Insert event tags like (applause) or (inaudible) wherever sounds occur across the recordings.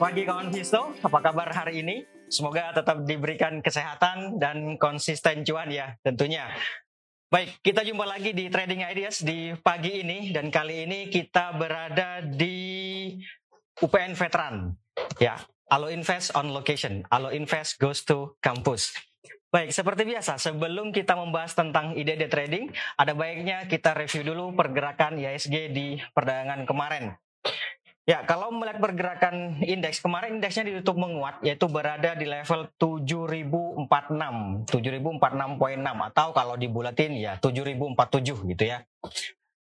pagi kawan Visto, apa kabar hari ini? Semoga tetap diberikan kesehatan dan konsisten cuan ya tentunya. Baik, kita jumpa lagi di Trading Ideas di pagi ini dan kali ini kita berada di UPN Veteran. Ya, Alo Invest on location. Alo Invest goes to campus. Baik, seperti biasa, sebelum kita membahas tentang ide-ide trading, ada baiknya kita review dulu pergerakan IHSG di perdagangan kemarin. Ya, kalau melihat pergerakan indeks kemarin indeksnya ditutup menguat yaitu berada di level 7046, 7046.6 atau kalau dibulatin ya 7047 gitu ya.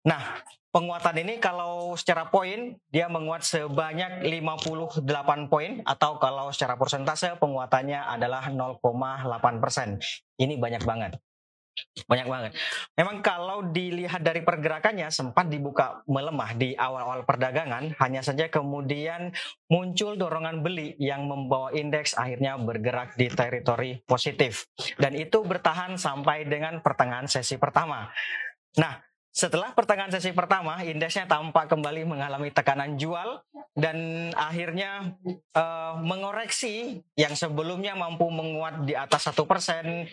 Nah, penguatan ini kalau secara poin dia menguat sebanyak 58 poin atau kalau secara persentase penguatannya adalah 0,8 persen. Ini banyak banget. Banyak banget. Memang kalau dilihat dari pergerakannya sempat dibuka melemah di awal-awal perdagangan, hanya saja kemudian muncul dorongan beli yang membawa indeks akhirnya bergerak di teritori positif. Dan itu bertahan sampai dengan pertengahan sesi pertama. Nah, setelah pertengahan sesi pertama, indeksnya tampak kembali mengalami tekanan jual dan akhirnya uh, mengoreksi yang sebelumnya mampu menguat di atas satu persen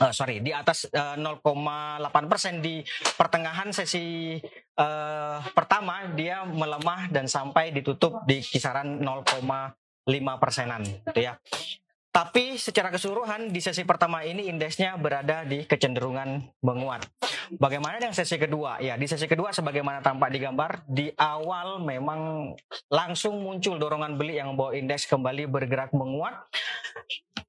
uh, sorry di atas uh, 0,8 persen di pertengahan sesi uh, pertama dia melemah dan sampai ditutup di kisaran 0,5 persenan gitu ya. Tapi secara keseluruhan di sesi pertama ini indeksnya berada di kecenderungan menguat. Bagaimana dengan sesi kedua? Ya, di sesi kedua sebagaimana tampak di gambar, di awal memang langsung muncul dorongan beli yang membawa indeks kembali bergerak menguat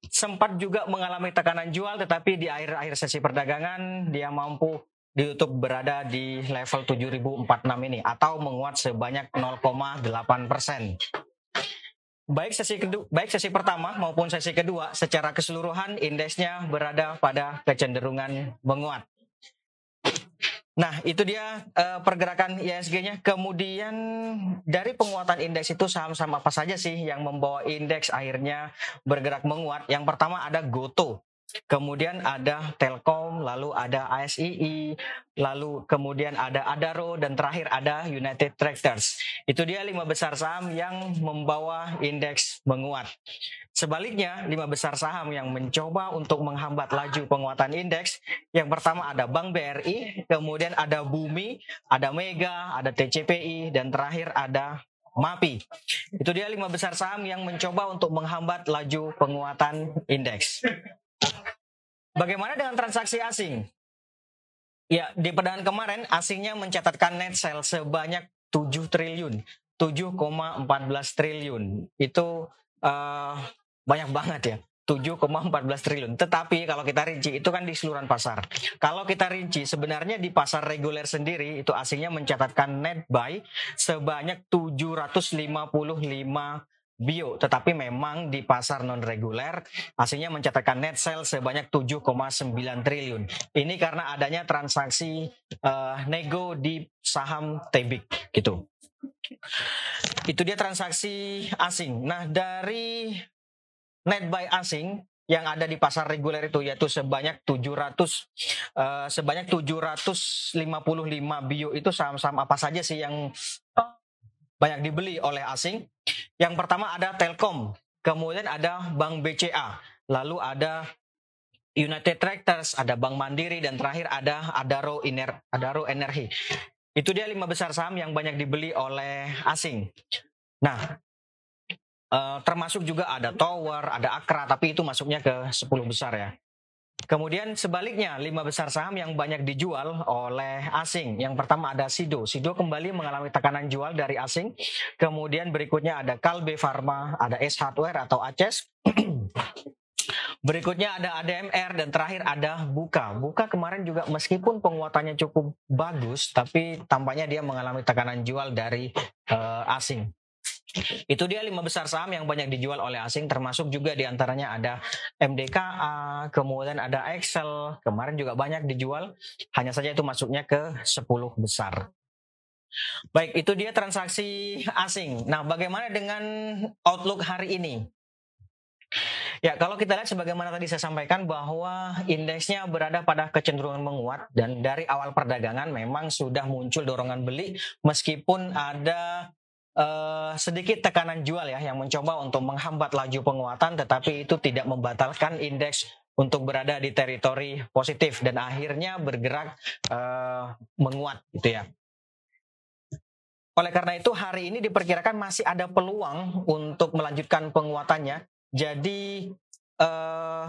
sempat juga mengalami tekanan jual tetapi di akhir-akhir sesi perdagangan dia mampu ditutup berada di level 7046 ini atau menguat sebanyak 0,8 persen. Baik sesi kedua, baik sesi pertama maupun sesi kedua, secara keseluruhan indeksnya berada pada kecenderungan menguat. Nah, itu dia uh, pergerakan ISG-nya. Kemudian dari penguatan indeks itu saham-saham apa saja sih yang membawa indeks akhirnya bergerak menguat? Yang pertama ada Goto. Kemudian ada Telkom, lalu ada ASII, lalu kemudian ada Adaro dan terakhir ada United Tractors. Itu dia lima besar saham yang membawa indeks menguat. Sebaliknya, lima besar saham yang mencoba untuk menghambat laju penguatan indeks. Yang pertama ada Bank BRI, kemudian ada Bumi, ada Mega, ada TCPI, dan terakhir ada MAPI. Itu dia lima besar saham yang mencoba untuk menghambat laju penguatan indeks. Bagaimana dengan transaksi asing? Ya, di perdagangan kemarin asingnya mencatatkan net sale sebanyak 7 triliun, 7,14 triliun. Itu uh, banyak banget ya. 7,14 triliun. Tetapi kalau kita rinci itu kan di seluruh pasar. Kalau kita rinci sebenarnya di pasar reguler sendiri itu asingnya mencatatkan net buy sebanyak 755 bio, tetapi memang di pasar non reguler aslinya mencatatkan net sale sebanyak 7,9 triliun. Ini karena adanya transaksi uh, nego di saham Tebik gitu. Itu dia transaksi asing. Nah, dari net buy asing yang ada di pasar reguler itu yaitu sebanyak 700 uh, sebanyak 755 bio itu saham-saham apa saja sih yang banyak dibeli oleh asing. Yang pertama ada Telkom, kemudian ada Bank BCA, lalu ada United Tractors, ada Bank Mandiri, dan terakhir ada Adaro, Iner, Adaro Energi. Itu dia lima besar saham yang banyak dibeli oleh asing. Nah, uh, termasuk juga ada Tower, ada Akra, tapi itu masuknya ke 10 besar ya. Kemudian sebaliknya, lima besar saham yang banyak dijual oleh asing. Yang pertama ada Sido. Sido kembali mengalami tekanan jual dari asing. Kemudian berikutnya ada Kalbe Pharma, ada S Hardware atau Aces. (clears throat) Berikutnya ada ADMR dan terakhir ada Buka. Buka kemarin juga meskipun penguatannya cukup bagus, tapi tampaknya dia mengalami tekanan jual dari uh, asing. Itu dia lima besar saham yang banyak dijual oleh asing, termasuk juga di antaranya ada MDKA, kemudian ada Excel, kemarin juga banyak dijual, hanya saja itu masuknya ke 10 besar. Baik, itu dia transaksi asing. Nah, bagaimana dengan outlook hari ini? Ya, kalau kita lihat sebagaimana tadi saya sampaikan bahwa indeksnya berada pada kecenderungan menguat dan dari awal perdagangan memang sudah muncul dorongan beli meskipun ada uh, sedikit tekanan jual ya yang mencoba untuk menghambat laju penguatan tetapi itu tidak membatalkan indeks untuk berada di teritori positif dan akhirnya bergerak uh, menguat gitu ya. Oleh karena itu hari ini diperkirakan masih ada peluang untuk melanjutkan penguatannya. Jadi uh,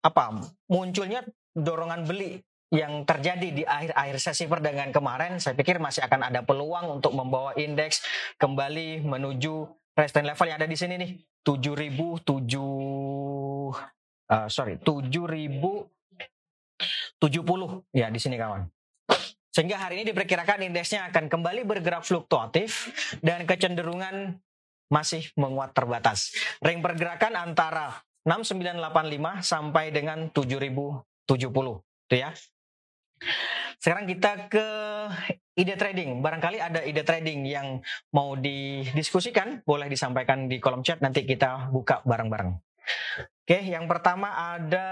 apa munculnya dorongan beli yang terjadi di akhir-akhir sesi perdagangan kemarin, saya pikir masih akan ada peluang untuk membawa indeks kembali menuju resistance level yang ada di sini nih, 7007 uh, sorry, 7070 ya di sini kawan. Sehingga hari ini diperkirakan indeksnya akan kembali bergerak fluktuatif dan kecenderungan masih menguat terbatas. Ring pergerakan antara 6985 sampai dengan 7070 itu ya. Sekarang kita ke ide trading. Barangkali ada ide trading yang mau didiskusikan, boleh disampaikan di kolom chat nanti kita buka bareng-bareng. Oke, yang pertama ada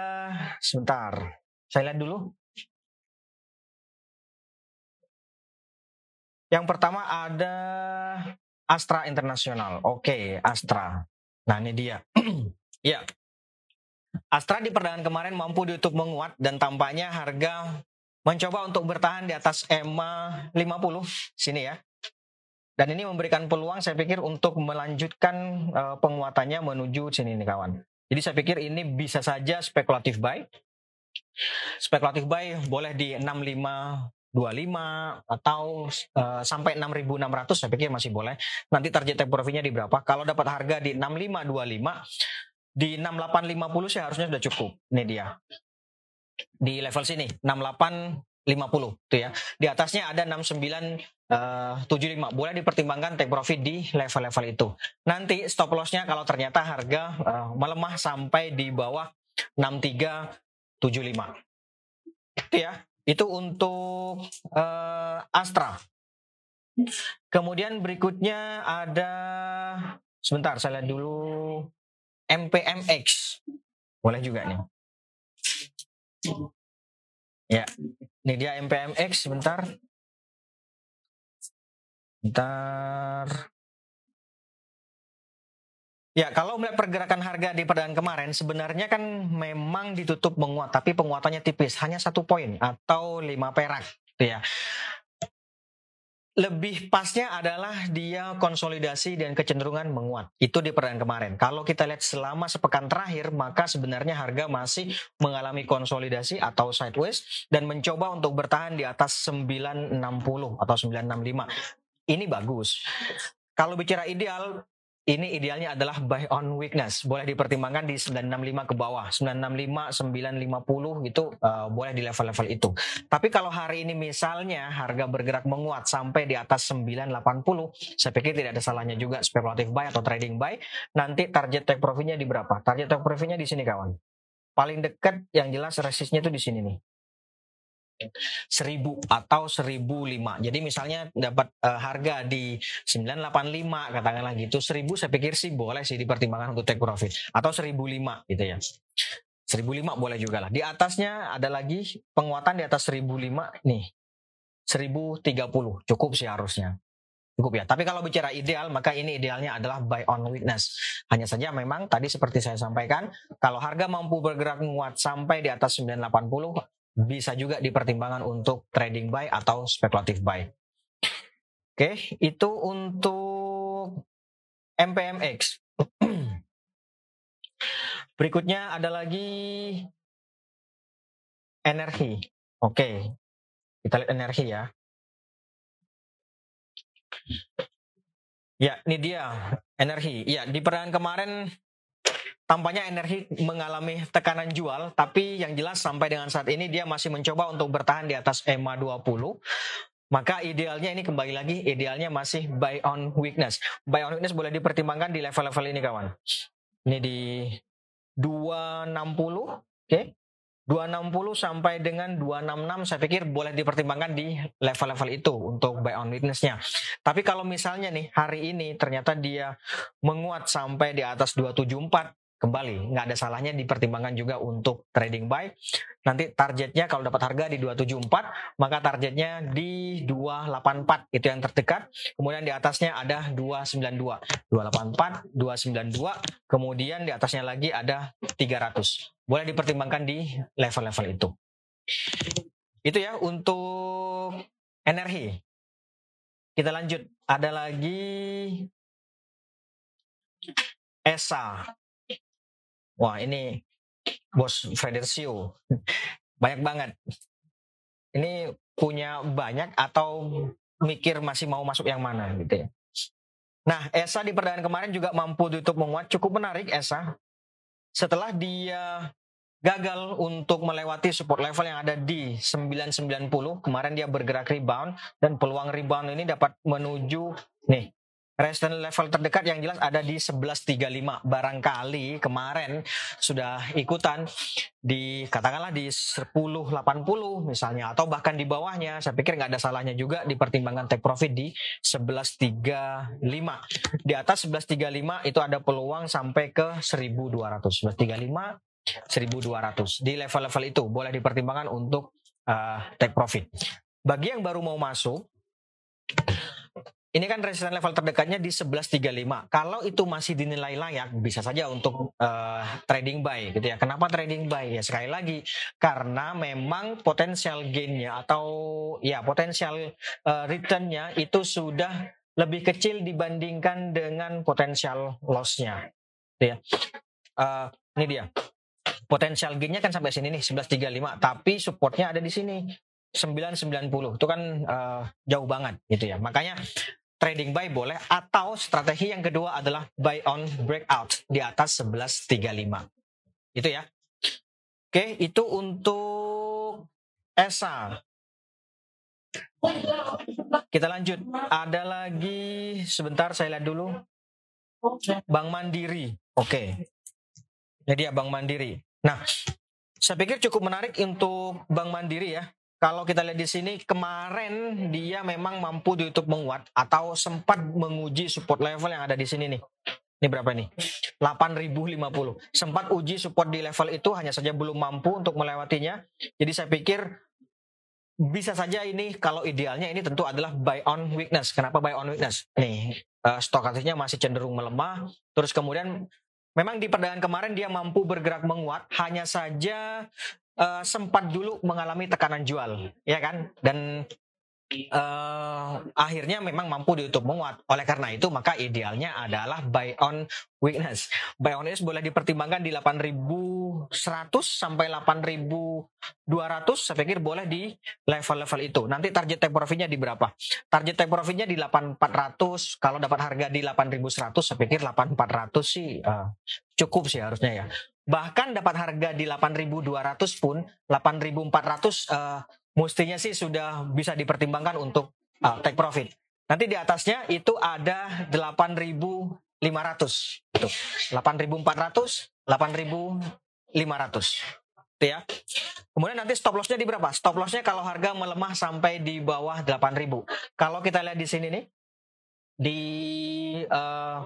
sebentar. Saya lihat dulu. Yang pertama ada Astra Internasional. Oke, Astra. Nah, ini dia. (clears throat) ya. Astra di perdagangan kemarin mampu ditutup menguat dan tampaknya harga mencoba untuk bertahan di atas EMA 50 sini ya. Dan ini memberikan peluang saya pikir untuk melanjutkan uh, penguatannya menuju sini nih kawan. Jadi saya pikir ini bisa saja spekulatif buy. Spekulatif buy boleh di 65 25 atau uh, sampai 6.600 saya pikir masih boleh. Nanti target take profitnya di berapa? Kalau dapat harga di 6525 di 6850 sih harusnya sudah cukup. Ini dia. Di level sini 6850 tuh ya. Di atasnya ada 6975. Uh, boleh dipertimbangkan take profit di level-level itu. Nanti stop lossnya kalau ternyata harga uh, melemah sampai di bawah 6375. Itu ya. Itu untuk uh, Astra. Kemudian berikutnya ada sebentar saya lihat dulu MPMX. Boleh juga nih. Ya, ini dia MPMX sebentar. Bentar. Ya, kalau melihat pergerakan harga di perdagangan kemarin, sebenarnya kan memang ditutup menguat, tapi penguatannya tipis, hanya satu poin atau lima perak, gitu ya. Lebih pasnya adalah dia konsolidasi dan kecenderungan menguat. Itu di perdagangan kemarin. Kalau kita lihat selama sepekan terakhir, maka sebenarnya harga masih mengalami konsolidasi atau sideways dan mencoba untuk bertahan di atas 960 atau 965. Ini bagus. Kalau bicara ideal, ini idealnya adalah buy on weakness. Boleh dipertimbangkan di 965 ke bawah. 965, 950 gitu uh, boleh di level-level itu. Tapi kalau hari ini misalnya harga bergerak menguat sampai di atas 980, saya pikir tidak ada salahnya juga spekulatif buy atau trading buy. Nanti target take profitnya di berapa? Target take profitnya di sini kawan. Paling dekat yang jelas resistnya itu di sini nih seribu atau seribu lima. Jadi misalnya dapat uh, harga di 985 katakanlah gitu, seribu saya pikir sih boleh sih dipertimbangkan untuk take profit atau seribu lima gitu ya. Seribu lima boleh juga lah. Di atasnya ada lagi penguatan di atas seribu lima nih. Seribu tiga puluh cukup sih harusnya. Cukup ya. Tapi kalau bicara ideal, maka ini idealnya adalah buy on weakness. Hanya saja memang tadi seperti saya sampaikan, kalau harga mampu bergerak menguat sampai di atas 980, bisa juga dipertimbangkan untuk trading buy atau spekulatif buy. Oke, itu untuk MPMX. (clears throat) Berikutnya ada lagi energi. Oke, kita lihat energi ya. Ya, ini dia energi. Ya, di perdagangan kemarin tampaknya energi mengalami tekanan jual, tapi yang jelas sampai dengan saat ini dia masih mencoba untuk bertahan di atas EMA 20. Maka idealnya ini kembali lagi, idealnya masih buy on weakness. Buy on weakness boleh dipertimbangkan di level-level ini kawan. Ini di 260, oke. Okay. 260 sampai dengan 266 saya pikir boleh dipertimbangkan di level-level itu untuk buy on weakness-nya. Tapi kalau misalnya nih hari ini ternyata dia menguat sampai di atas 274 kembali. Nggak ada salahnya dipertimbangkan juga untuk trading buy. Nanti targetnya kalau dapat harga di 274 maka targetnya di 284 itu yang terdekat. Kemudian di atasnya ada 292 284 292 kemudian di atasnya lagi ada 300 boleh dipertimbangkan di level-level itu. Itu ya untuk energi. Kita lanjut. Ada lagi ESA Wah ini bos Federsio banyak banget. Ini punya banyak atau mikir masih mau masuk yang mana gitu ya. Nah, Esa di perdagangan kemarin juga mampu ditutup menguat cukup menarik Esa. Setelah dia gagal untuk melewati support level yang ada di 990, kemarin dia bergerak rebound dan peluang rebound ini dapat menuju nih Resistance level terdekat yang jelas ada di 11.35. Barangkali kemarin sudah ikutan di katakanlah di 10.80 misalnya atau bahkan di bawahnya. Saya pikir nggak ada salahnya juga dipertimbangkan take profit di 11.35. Di atas 11.35 itu ada peluang sampai ke 1.200. 11.35 1.200 di level-level itu boleh dipertimbangkan untuk uh, take profit. Bagi yang baru mau masuk ini kan resisten level terdekatnya di 11.35. Kalau itu masih dinilai layak, bisa saja untuk uh, trading buy gitu ya. Kenapa trading buy? Ya sekali lagi karena memang potensial gainnya atau ya potensial uh, returnnya itu sudah lebih kecil dibandingkan dengan potensial lossnya. Gitu ya. Uh, ini dia. Potensial gainnya kan sampai sini nih 11.35, tapi supportnya ada di sini 990 itu kan uh, jauh banget gitu ya. Makanya trading buy boleh atau strategi yang kedua adalah buy on breakout di atas 11.35. Itu ya. Oke, itu untuk ESA. Kita lanjut. Ada lagi sebentar saya lihat dulu. Bank Mandiri. Oke. Jadi ya Bank Mandiri. Nah, saya pikir cukup menarik untuk Bank Mandiri ya. Kalau kita lihat di sini kemarin dia memang mampu YouTube menguat atau sempat menguji support level yang ada di sini nih. Ini berapa nih? 8050. Sempat uji support di level itu hanya saja belum mampu untuk melewatinya. Jadi saya pikir bisa saja ini kalau idealnya ini tentu adalah buy on weakness. Kenapa buy on weakness? Nih, uh, stokastiknya masih cenderung melemah. Terus kemudian memang di perdagangan kemarin dia mampu bergerak menguat, hanya saja uh, sempat dulu mengalami tekanan jual, ya kan? Dan uh, akhirnya memang mampu ditutup menguat. Oleh karena itu maka idealnya adalah buy on weakness. Buy on weakness boleh dipertimbangkan di 8.100 sampai 8.200 saya pikir boleh di level-level itu. Nanti target take profitnya di berapa? Target take profitnya di 8.400. Kalau dapat harga di 8.100 saya pikir 8.400 sih uh, cukup sih harusnya ya. Bahkan dapat harga di 8.200 pun 8.400 uh, mestinya sih sudah bisa dipertimbangkan untuk uh, take profit. Nanti di atasnya itu ada 8.500 itu. 8.400, 8.500. Itu ya. Kemudian nanti stop lossnya di berapa? Stop lossnya kalau harga melemah sampai di bawah 8.000. Kalau kita lihat di sini nih di uh,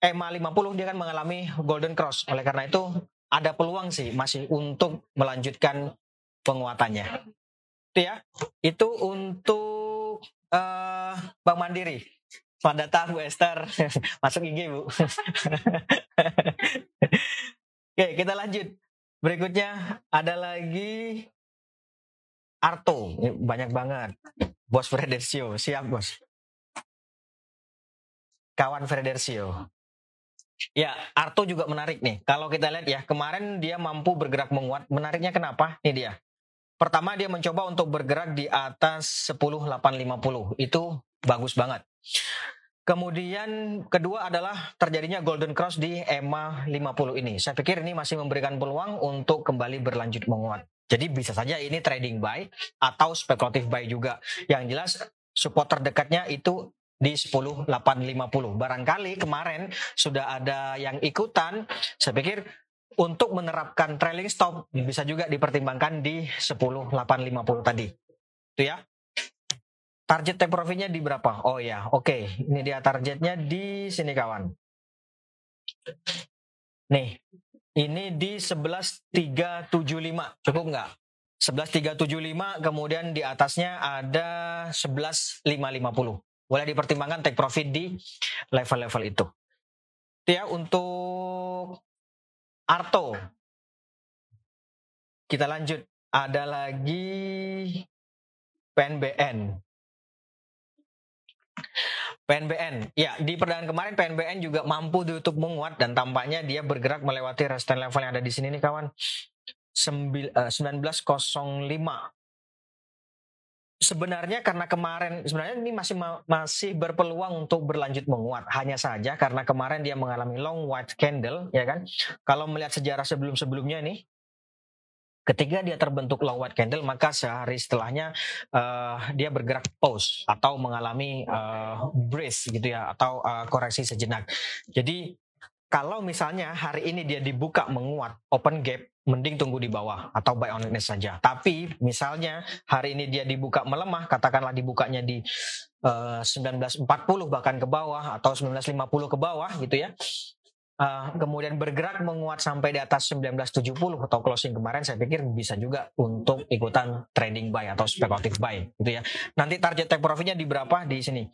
EMA 50 dia kan mengalami golden cross. Oleh karena itu ada peluang sih masih untuk melanjutkan penguatannya. Itu ya. Itu untuk uh, Bank Mandiri. Selamat datang Bu Esther. (laughs) Masuk IG Bu. (laughs) Oke, kita lanjut. Berikutnya ada lagi Arto. Banyak banget. Bos Fredersio. Siap, Bos. Kawan Fredersio. Ya, Arto juga menarik nih. Kalau kita lihat ya, kemarin dia mampu bergerak menguat. Menariknya kenapa? Ini dia. Pertama dia mencoba untuk bergerak di atas 10850. Itu bagus banget. Kemudian kedua adalah terjadinya golden cross di EMA 50 ini. Saya pikir ini masih memberikan peluang untuk kembali berlanjut menguat. Jadi bisa saja ini trading buy atau spekulatif buy juga. Yang jelas support terdekatnya itu di 10850. Barangkali kemarin sudah ada yang ikutan, saya pikir untuk menerapkan trailing stop bisa juga dipertimbangkan di 10850 tadi. Itu ya. Target take profitnya di berapa? Oh ya, oke. Okay. Ini dia targetnya di sini kawan. Nih, ini di 11375 cukup nggak? 11375 kemudian di atasnya ada 11550. Boleh dipertimbangkan take profit di level-level itu. Itu ya untuk Arto. Kita lanjut. Ada lagi PNBN. PNBN, ya di perdagangan kemarin PNBN juga mampu ditutup menguat dan tampaknya dia bergerak melewati resistance level yang ada di sini nih kawan. 1905 eh, sebenarnya karena kemarin sebenarnya ini masih masih berpeluang untuk berlanjut menguat. Hanya saja karena kemarin dia mengalami long white candle ya kan? Kalau melihat sejarah sebelum-sebelumnya nih ketika dia terbentuk long white candle maka sehari setelahnya uh, dia bergerak pause atau mengalami uh, brace gitu ya atau uh, koreksi sejenak. Jadi kalau misalnya hari ini dia dibuka menguat open gap mending tunggu di bawah atau buy on weakness saja. Tapi misalnya hari ini dia dibuka melemah katakanlah dibukanya di uh, 1940 bahkan ke bawah atau 1950 ke bawah gitu ya. Uh, kemudian bergerak menguat sampai di atas 1970 atau closing kemarin saya pikir bisa juga untuk ikutan trading buy atau speculative buy gitu ya. Nanti target take profitnya di berapa? Di sini.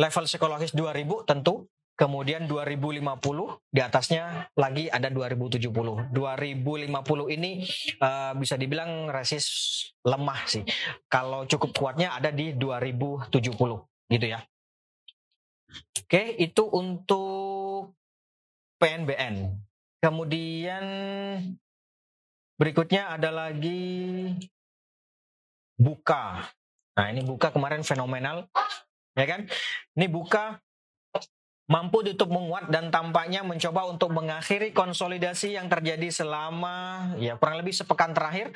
Level psikologis 2000 tentu kemudian 2050 di atasnya lagi ada 2070. 2050 ini uh, bisa dibilang resist lemah sih. Kalau cukup kuatnya ada di 2070 gitu ya. Oke, itu untuk PNBN. Kemudian berikutnya ada lagi buka. Nah, ini buka kemarin fenomenal ya kan? Ini buka mampu ditutup menguat dan tampaknya mencoba untuk mengakhiri konsolidasi yang terjadi selama ya kurang lebih sepekan terakhir.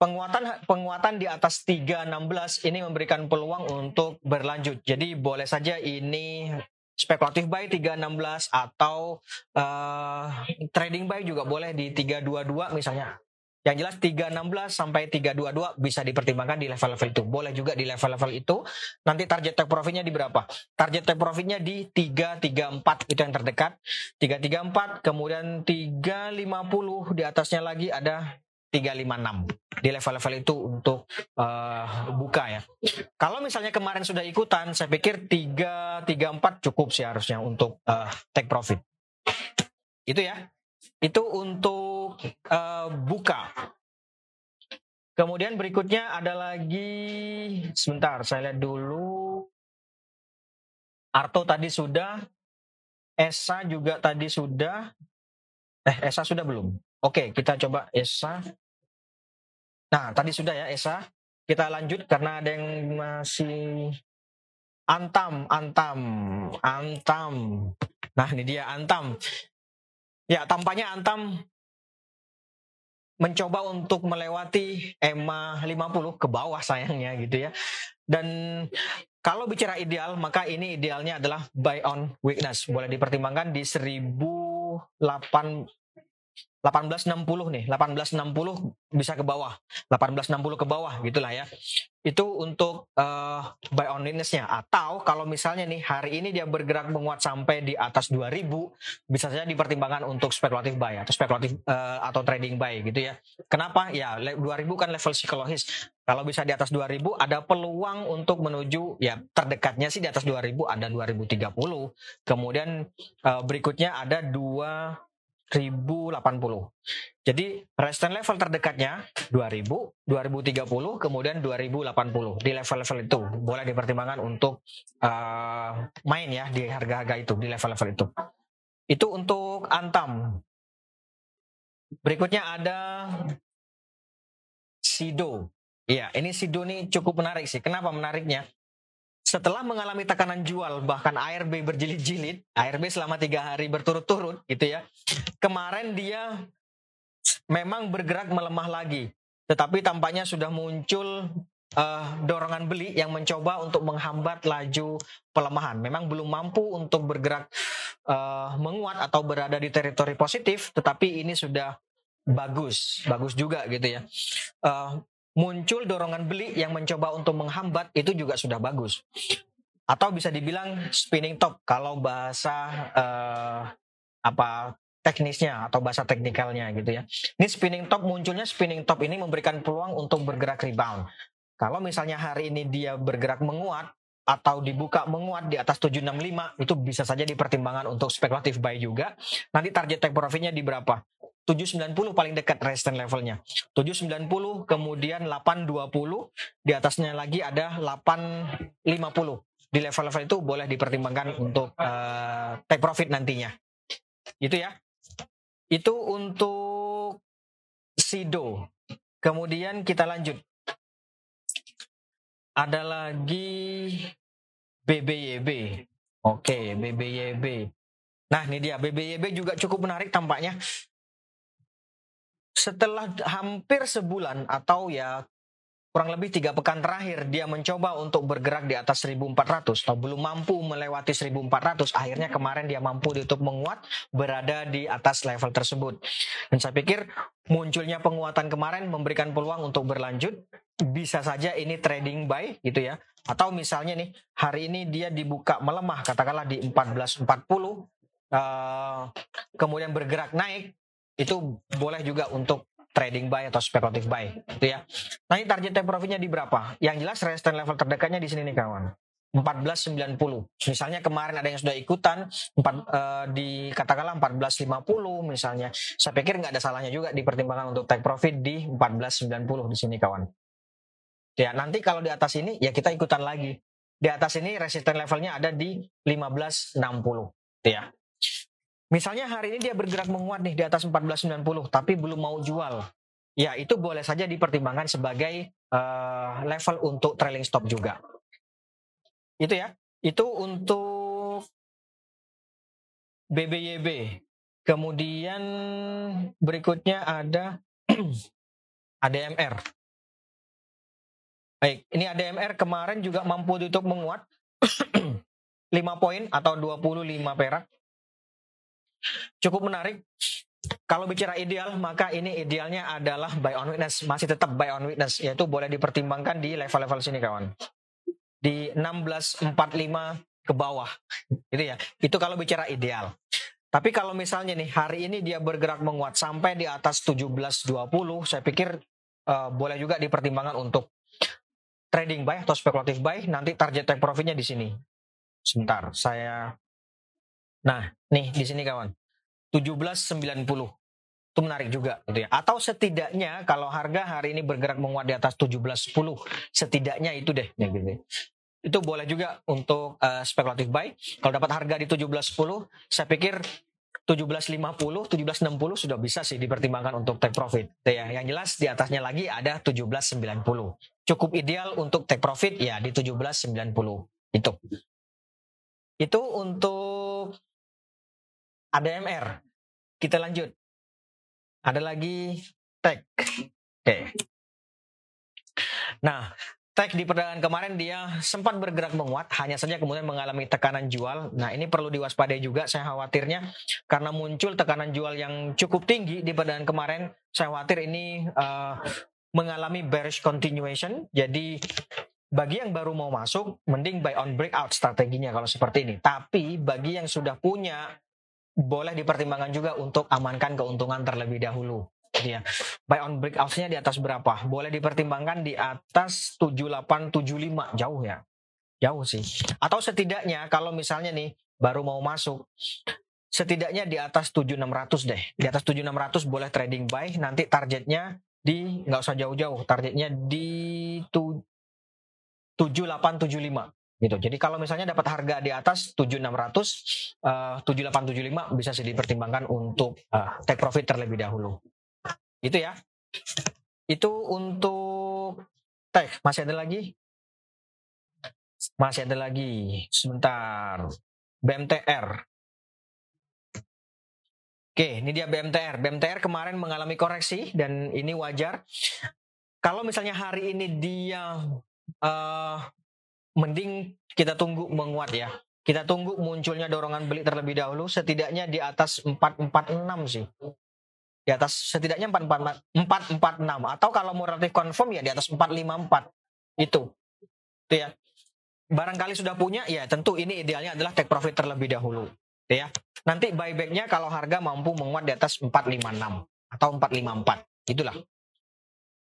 Penguatan penguatan di atas 316 ini memberikan peluang untuk berlanjut. Jadi boleh saja ini spekulatif buy 316 atau uh, trading buy juga boleh di 322 misalnya. Yang jelas 316 sampai 322 bisa dipertimbangkan di level-level itu. Boleh juga di level-level itu. Nanti target take profitnya di berapa? Target take profitnya di 334 itu yang terdekat. 334 kemudian 350 di atasnya lagi ada 356 di level-level itu untuk uh, buka ya. Kalau misalnya kemarin sudah ikutan, saya pikir 334 cukup sih harusnya untuk uh, take profit. Itu ya. Itu untuk uh, buka. Kemudian berikutnya ada lagi sebentar saya lihat dulu. Arto tadi sudah, Esa juga tadi sudah. Eh, Esa sudah belum? Oke, kita coba Esa. Nah, tadi sudah ya Esa. Kita lanjut karena ada yang masih Antam, Antam, Antam. Nah, ini dia Antam. Ya, tampaknya Antam mencoba untuk melewati EMA 50 ke bawah sayangnya gitu ya. Dan kalau bicara ideal, maka ini idealnya adalah buy on weakness. Boleh dipertimbangkan di 1008 1860 nih, 1860 bisa ke bawah, 1860 ke bawah gitulah ya. Itu untuk uh, buy on weakness-nya. Atau kalau misalnya nih hari ini dia bergerak menguat sampai di atas 2000, bisa saja dipertimbangkan untuk spekulatif buy atau spekulatif uh, atau trading buy gitu ya. Kenapa? Ya 2000 kan level psikologis. Kalau bisa di atas 2000 ada peluang untuk menuju ya terdekatnya sih di atas 2000 ada 2030. Kemudian uh, berikutnya ada dua 1080. Jadi resistance level terdekatnya 2000, 2030, kemudian 2080 di level-level itu boleh dipertimbangkan untuk uh, main ya di harga-harga itu di level-level itu. Itu untuk Antam. Berikutnya ada Sido. Iya, ini Sido ini cukup menarik sih. Kenapa menariknya? Setelah mengalami tekanan jual bahkan ARB berjilid-jilid, ARB selama tiga hari berturut-turut gitu ya, kemarin dia memang bergerak melemah lagi, tetapi tampaknya sudah muncul uh, dorongan beli yang mencoba untuk menghambat laju pelemahan. Memang belum mampu untuk bergerak uh, menguat atau berada di teritori positif, tetapi ini sudah bagus, bagus juga gitu ya. Uh, muncul dorongan beli yang mencoba untuk menghambat itu juga sudah bagus. Atau bisa dibilang spinning top kalau bahasa uh, apa teknisnya atau bahasa teknikalnya gitu ya. Ini spinning top munculnya spinning top ini memberikan peluang untuk bergerak rebound. Kalau misalnya hari ini dia bergerak menguat atau dibuka menguat di atas 765 itu bisa saja dipertimbangkan untuk spekulatif buy juga. Nanti target take profitnya di berapa? 790 paling dekat resistance levelnya. 790 kemudian 820 di atasnya lagi ada 850. Di level-level itu boleh dipertimbangkan untuk uh, take profit nantinya. Itu ya. Itu untuk Sido. Kemudian kita lanjut. Ada lagi BBYB. Oke, BBYB. Nah, ini dia BBYB juga cukup menarik tampaknya. Setelah hampir sebulan atau ya kurang lebih tiga pekan terakhir dia mencoba untuk bergerak di atas 1400 atau belum mampu melewati 1400 akhirnya kemarin dia mampu ditutup menguat berada di atas level tersebut. Dan saya pikir munculnya penguatan kemarin memberikan peluang untuk berlanjut. Bisa saja ini trading buy gitu ya. Atau misalnya nih hari ini dia dibuka melemah katakanlah di 1440 uh, eh, kemudian bergerak naik itu boleh juga untuk trading buy atau speculative buy gitu ya. Ini target take profitnya di berapa? Yang jelas resistance level terdekatnya di sini nih kawan. 1490. Misalnya kemarin ada yang sudah ikutan 4 uh, di katakanlah 1450 misalnya. Saya pikir nggak ada salahnya juga dipertimbangkan untuk take profit di 1490 di sini kawan. Ya, nanti kalau di atas ini ya kita ikutan lagi. Di atas ini resistance levelnya ada di 1560 ya. Misalnya hari ini dia bergerak menguat nih di atas 1490 tapi belum mau jual. Ya, itu boleh saja dipertimbangkan sebagai uh, level untuk trailing stop juga. Itu ya. Itu untuk BBYB. Kemudian berikutnya ada (clears throat) ADMR. Baik, ini ADMR kemarin juga mampu tutup menguat (clears throat) 5 poin atau 25 perak Cukup menarik. Kalau bicara ideal, maka ini idealnya adalah buy on witness. Masih tetap buy on witness, yaitu boleh dipertimbangkan di level-level sini kawan. Di 1645 ke bawah. Itu ya. Itu kalau bicara ideal. Tapi kalau misalnya nih hari ini dia bergerak menguat sampai di atas 1720, saya pikir uh, boleh juga dipertimbangkan untuk trading buy atau spekulatif buy. Nanti target take profitnya di sini. Sebentar, saya Nah, nih di sini kawan. 1790. Itu menarik juga gitu ya. Atau setidaknya kalau harga hari ini bergerak menguat di atas 1710, setidaknya itu deh ya gitu. Ya. Itu boleh juga untuk uh, spekulatif buy. Kalau dapat harga di 1710, saya pikir 1750, 1760 sudah bisa sih dipertimbangkan untuk take profit. Ya, yang jelas di atasnya lagi ada 1790. Cukup ideal untuk take profit ya di 1790. Itu. Itu untuk ADMR. Kita lanjut. Ada lagi tag. Oke. Nah, tag di perdagangan kemarin dia sempat bergerak menguat, hanya saja kemudian mengalami tekanan jual. Nah, ini perlu diwaspadai juga saya khawatirnya karena muncul tekanan jual yang cukup tinggi di perdagangan kemarin. Saya khawatir ini uh, mengalami bearish continuation. Jadi bagi yang baru mau masuk, mending buy on breakout strateginya kalau seperti ini. Tapi bagi yang sudah punya boleh dipertimbangkan juga untuk amankan keuntungan terlebih dahulu. Ya. Buy on breakout-nya di atas berapa? Boleh dipertimbangkan di atas 7875 jauh ya. Jauh sih. Atau setidaknya kalau misalnya nih baru mau masuk setidaknya di atas 7600 deh. Di atas 7600 boleh trading buy, nanti targetnya di nggak usah jauh-jauh, targetnya di 7875 gitu. Jadi kalau misalnya dapat harga di atas 7600 uh, 7875 bisa dipertimbangkan untuk uh, take profit terlebih dahulu. Itu ya. Itu untuk tech masih ada lagi? Masih ada lagi. Sebentar. BMTR. Oke, ini dia BMTR. BMTR kemarin mengalami koreksi dan ini wajar. Kalau misalnya hari ini dia uh, mending kita tunggu menguat ya. Kita tunggu munculnya dorongan beli terlebih dahulu setidaknya di atas 446 sih. Di atas setidaknya 446 atau kalau mau relatif confirm ya di atas 454. Itu. Itu ya. Barangkali sudah punya ya tentu ini idealnya adalah take profit terlebih dahulu. ya. Nanti buybacknya kalau harga mampu menguat di atas 456 atau 454, itulah.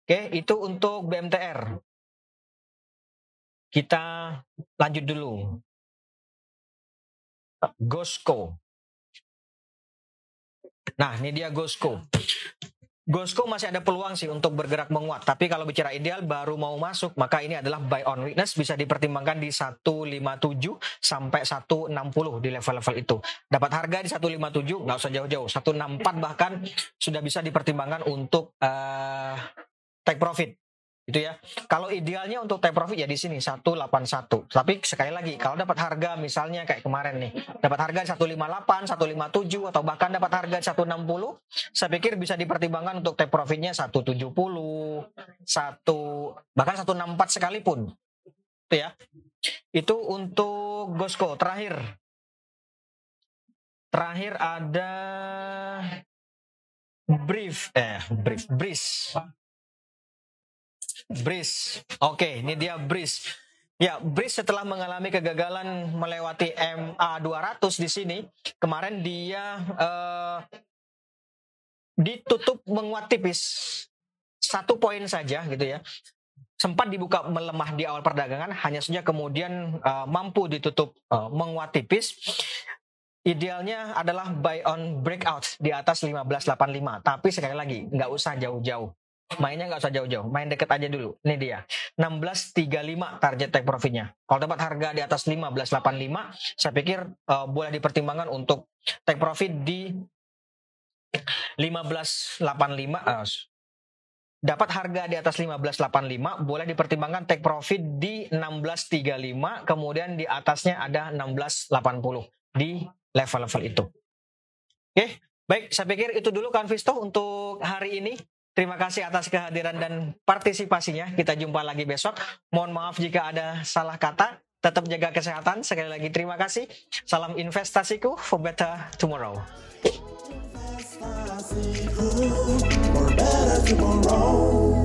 Oke, itu untuk BMTR. Kita lanjut dulu. Gosco. Nah, ini dia Gosco. Gosco masih ada peluang sih untuk bergerak menguat. Tapi kalau bicara ideal baru mau masuk, maka ini adalah buy on weakness bisa dipertimbangkan di 157 sampai 160 di level-level itu. Dapat harga di 157 nggak usah jauh-jauh, 164 bahkan sudah bisa dipertimbangkan untuk uh, take profit itu ya. Kalau idealnya untuk take profit ya di sini 181. Tapi sekali lagi kalau dapat harga misalnya kayak kemarin nih, dapat harga di 158, 157 atau bahkan dapat harga di 160, saya pikir bisa dipertimbangkan untuk take profitnya 170, 1 bahkan 164 sekalipun. Itu ya. Itu untuk Gosco terakhir. Terakhir ada brief eh brief bris Breeze. Oke, ini dia Breeze. Ya, Breeze setelah mengalami kegagalan melewati MA 200 di sini, kemarin dia uh, ditutup menguat tipis satu poin saja gitu ya. Sempat dibuka melemah di awal perdagangan, hanya saja kemudian uh, mampu ditutup uh, menguat tipis. Idealnya adalah buy on breakout di atas 1585. Tapi sekali lagi, nggak usah jauh-jauh mainnya nggak usah jauh-jauh, main deket aja dulu. Ini dia, 16.35 target take profitnya. Kalau dapat harga di atas 15.85, saya pikir uh, boleh dipertimbangkan untuk take profit di 15.85. Uh, dapat harga di atas 15.85, boleh dipertimbangkan take profit di 16.35, kemudian di atasnya ada 16.80 di level-level itu. Oke, baik, saya pikir itu dulu kan Visto untuk hari ini. Terima kasih atas kehadiran dan partisipasinya. Kita jumpa lagi besok. Mohon maaf jika ada salah kata. Tetap jaga kesehatan. Sekali lagi terima kasih. Salam investasiku for better tomorrow. For better tomorrow.